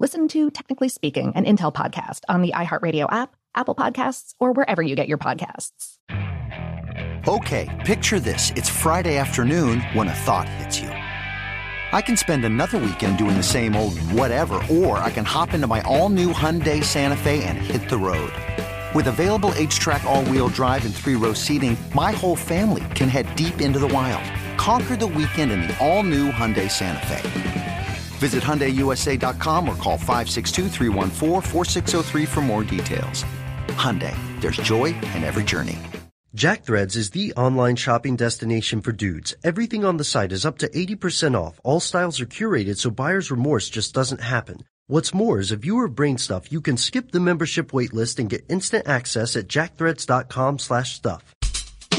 Listen to Technically Speaking, an Intel podcast on the iHeartRadio app, Apple Podcasts, or wherever you get your podcasts. Okay, picture this. It's Friday afternoon when a thought hits you. I can spend another weekend doing the same old whatever, or I can hop into my all new Hyundai Santa Fe and hit the road. With available HTRAC, all wheel drive, and three row seating, my whole family can head deep into the wild. Conquer the weekend in the all new Hyundai Santa Fe. Visit HyundaiUSA.com or call 562 for more details. Hyundai, there's joy in every journey. JackThreads is the online shopping destination for dudes. Everything on the site is up to 80% off. All styles are curated so buyer's remorse just doesn't happen. What's more is if you are brain stuff, you can skip the membership waitlist and get instant access at jackthreads.com slash stuff.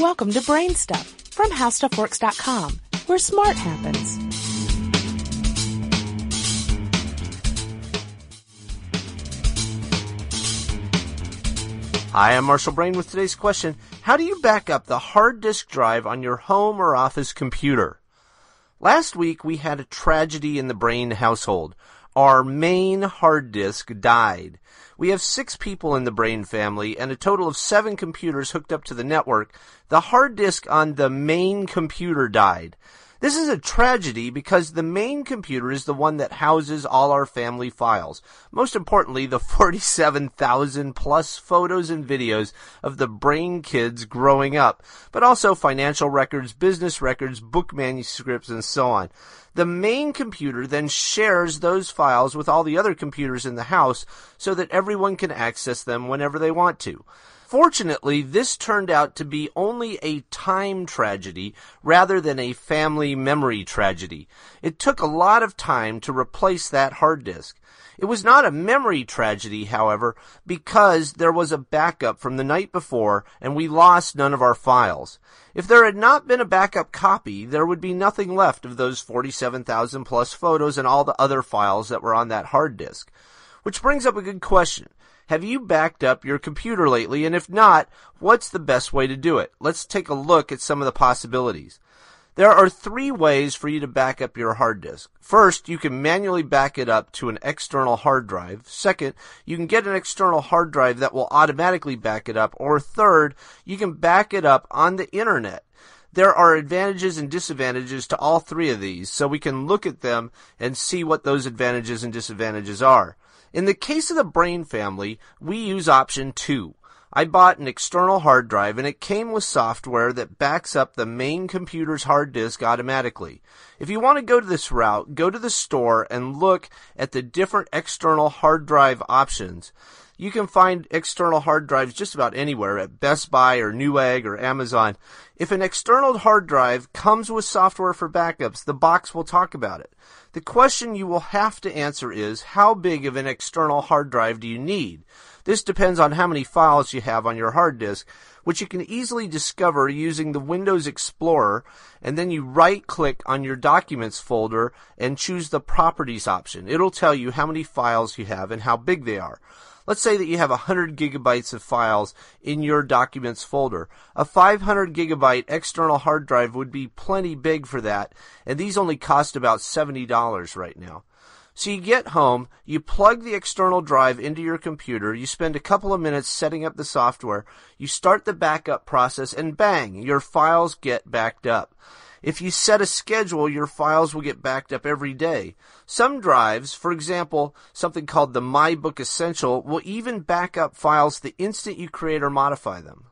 Welcome to Brain Stuff from HowStuffWorks.com, where smart happens. Hi, I'm Marshall Brain with today's question. How do you back up the hard disk drive on your home or office computer? Last week we had a tragedy in the Brain household. Our main hard disk died. We have six people in the Brain family and a total of seven computers hooked up to the network. The hard disk on the main computer died. This is a tragedy because the main computer is the one that houses all our family files. Most importantly, the 47,000 plus photos and videos of the brain kids growing up, but also financial records, business records, book manuscripts, and so on. The main computer then shares those files with all the other computers in the house so that everyone can access them whenever they want to. Fortunately, this turned out to be only a time tragedy rather than a family memory tragedy. It took a lot of time to replace that hard disk. It was not a memory tragedy, however, because there was a backup from the night before and we lost none of our files. If there had not been a backup copy, there would be nothing left of those 47,000 plus photos and all the other files that were on that hard disk. Which brings up a good question. Have you backed up your computer lately? And if not, what's the best way to do it? Let's take a look at some of the possibilities. There are three ways for you to back up your hard disk. First, you can manually back it up to an external hard drive. Second, you can get an external hard drive that will automatically back it up. Or third, you can back it up on the internet. There are advantages and disadvantages to all three of these, so we can look at them and see what those advantages and disadvantages are. In the case of the Brain family, we use option two. I bought an external hard drive and it came with software that backs up the main computer's hard disk automatically. If you want to go to this route, go to the store and look at the different external hard drive options. You can find external hard drives just about anywhere at Best Buy or Newegg or Amazon. If an external hard drive comes with software for backups, the box will talk about it. The question you will have to answer is how big of an external hard drive do you need? This depends on how many files you have on your hard disk, which you can easily discover using the Windows Explorer, and then you right click on your Documents folder and choose the Properties option. It'll tell you how many files you have and how big they are. Let's say that you have 100 gigabytes of files in your Documents folder. A 500 gigabyte external hard drive would be plenty big for that, and these only cost about $70 right now. So you get home, you plug the external drive into your computer, you spend a couple of minutes setting up the software, you start the backup process, and bang, your files get backed up. If you set a schedule, your files will get backed up every day. Some drives, for example, something called the MyBook Essential, will even back up files the instant you create or modify them.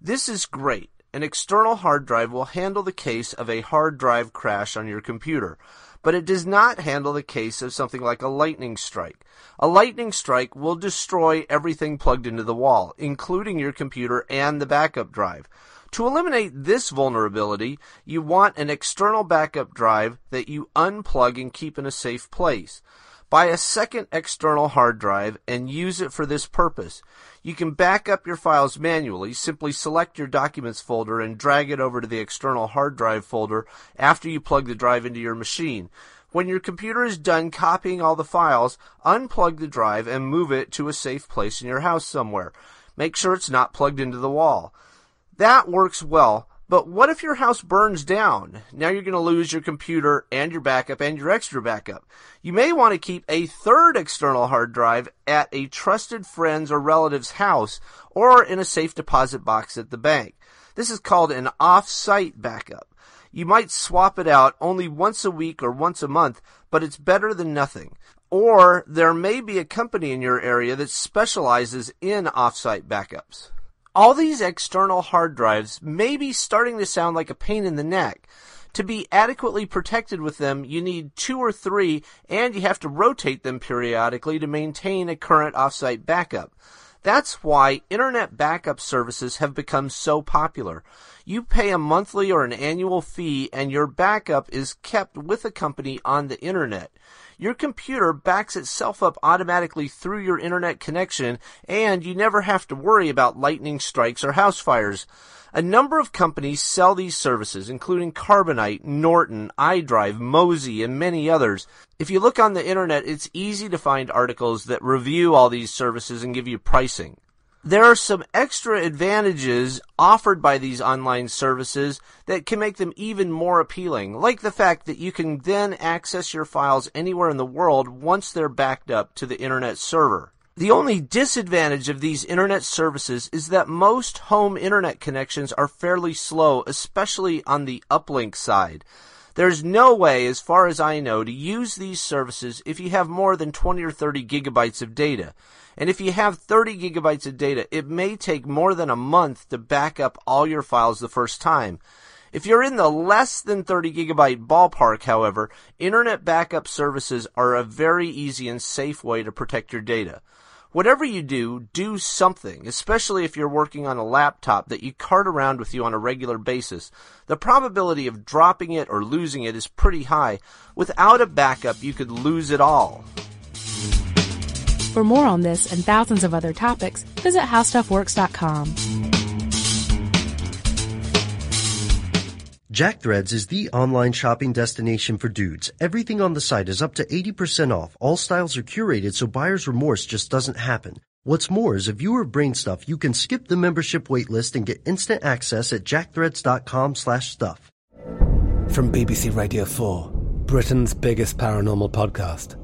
This is great. An external hard drive will handle the case of a hard drive crash on your computer but it does not handle the case of something like a lightning strike. A lightning strike will destroy everything plugged into the wall, including your computer and the backup drive. To eliminate this vulnerability, you want an external backup drive that you unplug and keep in a safe place. Buy a second external hard drive and use it for this purpose. You can back up your files manually. Simply select your documents folder and drag it over to the external hard drive folder after you plug the drive into your machine. When your computer is done copying all the files, unplug the drive and move it to a safe place in your house somewhere. Make sure it's not plugged into the wall. That works well, but what if your house burns down? Now you're going to lose your computer and your backup and your extra backup. You may want to keep a third external hard drive at a trusted friend's or relative's house or in a safe deposit box at the bank. This is called an off-site backup. You might swap it out only once a week or once a month, but it's better than nothing. Or there may be a company in your area that specializes in off-site backups. All these external hard drives may be starting to sound like a pain in the neck. To be adequately protected with them, you need two or three, and you have to rotate them periodically to maintain a current offsite backup. That's why internet backup services have become so popular. You pay a monthly or an annual fee and your backup is kept with a company on the internet. Your computer backs itself up automatically through your internet connection, and you never have to worry about lightning strikes or house fires. A number of companies sell these services, including Carbonite, Norton, iDrive, Mozy, and many others. If you look on the internet, it's easy to find articles that review all these services and give you pricing there are some extra advantages offered by these online services that can make them even more appealing, like the fact that you can then access your files anywhere in the world once they're backed up to the internet server. The only disadvantage of these internet services is that most home internet connections are fairly slow, especially on the uplink side. There's no way, as far as I know, to use these services if you have more than 20 or 30 gigabytes of data. And if you have 30 gigabytes of data, it may take more than a month to back up all your files the first time. If you're in the less than 30 gigabyte ballpark, however, internet backup services are a very easy and safe way to protect your data. Whatever you do, do something, especially if you're working on a laptop that you cart around with you on a regular basis. The probability of dropping it or losing it is pretty high. Without a backup, you could lose it all. For more on this and thousands of other topics, visit howstuffworks.com. JackThreads is the online shopping destination for dudes. Everything on the site is up to 80% off. All styles are curated so buyer's remorse just doesn't happen. What's more is if you are brain stuff, you can skip the membership waitlist and get instant access at jackthreads.com slash stuff. From BBC Radio 4, Britain's biggest paranormal podcast